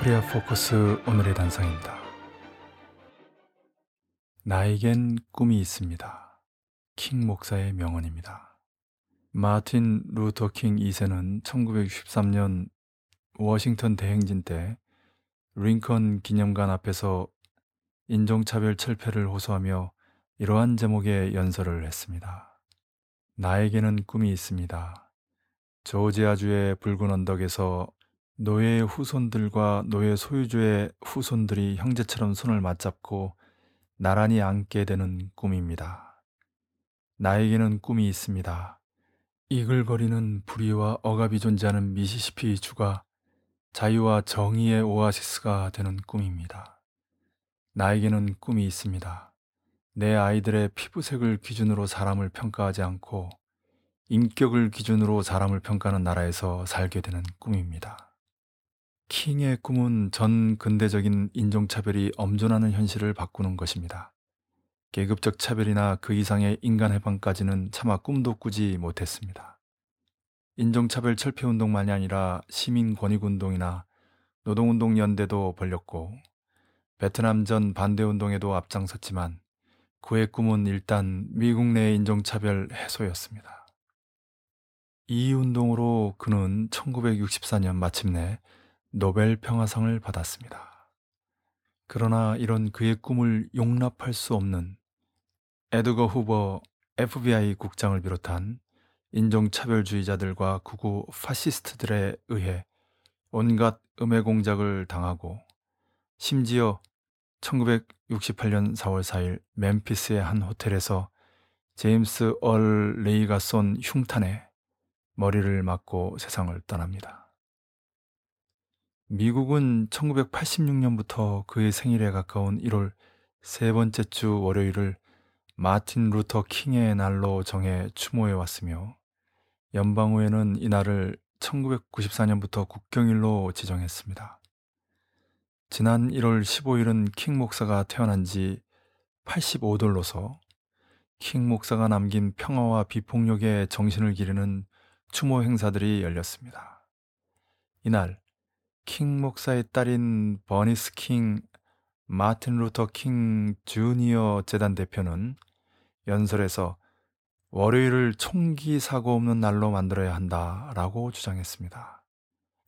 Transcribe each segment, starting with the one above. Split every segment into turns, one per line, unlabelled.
코리아 포커스 오늘의 단상입니다. 나에겐 꿈이 있습니다. 킹 목사의 명언입니다. 마틴 루터 킹 2세는 1963년 워싱턴 대행진 때 링컨 기념관 앞에서 인종차별 철폐를 호소하며 이러한 제목의 연설을 했습니다. 나에게는 꿈이 있습니다. 조지아주의 붉은 언덕에서 노예의 후손들과 노예 소유주의 후손들이 형제처럼 손을 맞잡고 나란히 앉게 되는 꿈입니다. 나에게는 꿈이 있습니다. 이글거리는 불의와 억압이 존재하는 미시시피 주가 자유와 정의의 오아시스가 되는 꿈입니다. 나에게는 꿈이 있습니다. 내 아이들의 피부색을 기준으로 사람을 평가하지 않고 인격을 기준으로 사람을 평가하는 나라에서 살게 되는 꿈입니다. 킹의 꿈은 전 근대적인 인종차별이 엄존하는 현실을 바꾸는 것입니다. 계급적 차별이나 그 이상의 인간 해방까지는 차마 꿈도 꾸지 못했습니다. 인종차별 철폐운동만이 아니라 시민권익운동이나 노동운동 연대도 벌렸고 베트남 전 반대운동에도 앞장섰지만 그의 꿈은 일단 미국 내 인종차별 해소였습니다. 이 운동으로 그는 1964년 마침내 노벨 평화상을 받았습니다. 그러나 이런 그의 꿈을 용납할 수 없는 에드거 후버 FBI 국장을 비롯한 인종차별주의자들과 구구 파시스트들에 의해 온갖 음해 공작을 당하고 심지어 1968년 4월 4일 멤피스의 한 호텔에서 제임스 얼 레이가 쏜 흉탄에 머리를 맞고 세상을 떠납니다. 미국은 1986년부터 그의 생일에 가까운 1월 세 번째 주 월요일을 마틴 루터 킹의 날로 정해 추모해 왔으며 연방의회는 이날을 1994년부터 국경일로 지정했습니다. 지난 1월 15일은 킹 목사가 태어난 지 85돌로서 킹 목사가 남긴 평화와 비폭력의 정신을 기리는 추모 행사들이 열렸습니다. 이날 킹 목사의 딸인 버니스 킹 마틴 루터 킹 주니어 재단 대표는 연설에서 월요일을 총기 사고 없는 날로 만들어야 한다라고 주장했습니다.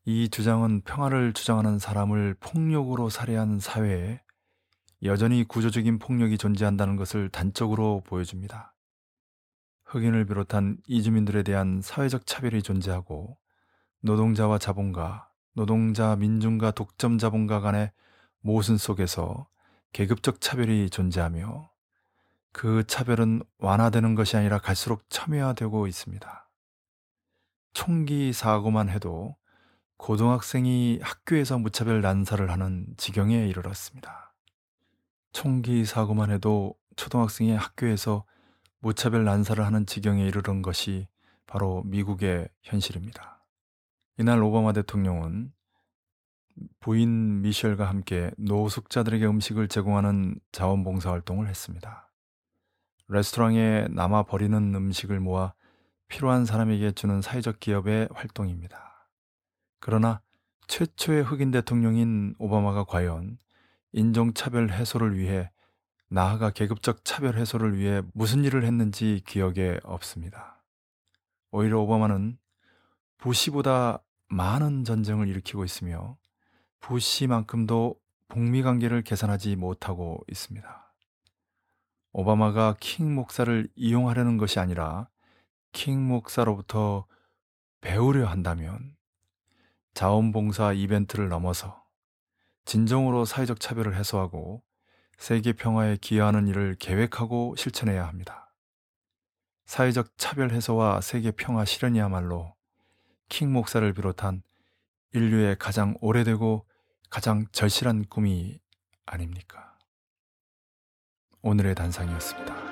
이 주장은 평화를 주장하는 사람을 폭력으로 살해한 사회에 여전히 구조적인 폭력이 존재한다는 것을 단적으로 보여줍니다. 흑인을 비롯한 이주민들에 대한 사회적 차별이 존재하고 노동자와 자본가, 노동자 민중과 독점 자본가 간의 모순 속에서 계급적 차별이 존재하며 그 차별은 완화되는 것이 아니라 갈수록 첨예화되고 있습니다. 총기 사고만 해도 고등학생이 학교에서 무차별 난사를 하는 지경에 이르렀습니다. 총기 사고만 해도 초등학생이 학교에서 무차별 난사를 하는 지경에 이르른 것이 바로 미국의 현실입니다. 이날 오바마 대통령은 부인 미셸과 함께 노숙자들에게 음식을 제공하는 자원봉사 활동을 했습니다. 레스토랑에 남아 버리는 음식을 모아 필요한 사람에게 주는 사회적 기업의 활동입니다. 그러나 최초의 흑인 대통령인 오바마가 과연 인종차별 해소를 위해 나아가 계급적 차별 해소를 위해 무슨 일을 했는지 기억에 없습니다. 오히려 오바마는 부시보다 많은 전쟁을 일으키고 있으며 부시만큼도 북미 관계를 개선하지 못하고 있습니다. 오바마가 킹 목사를 이용하려는 것이 아니라 킹 목사로부터 배우려 한다면 자원봉사 이벤트를 넘어서 진정으로 사회적 차별을 해소하고 세계 평화에 기여하는 일을 계획하고 실천해야 합니다. 사회적 차별 해소와 세계 평화 실현이야말로 킹 목사를 비롯한 인류의 가장 오래되고 가장 절실한 꿈이 아닙니까? 오늘의 단상이었습니다.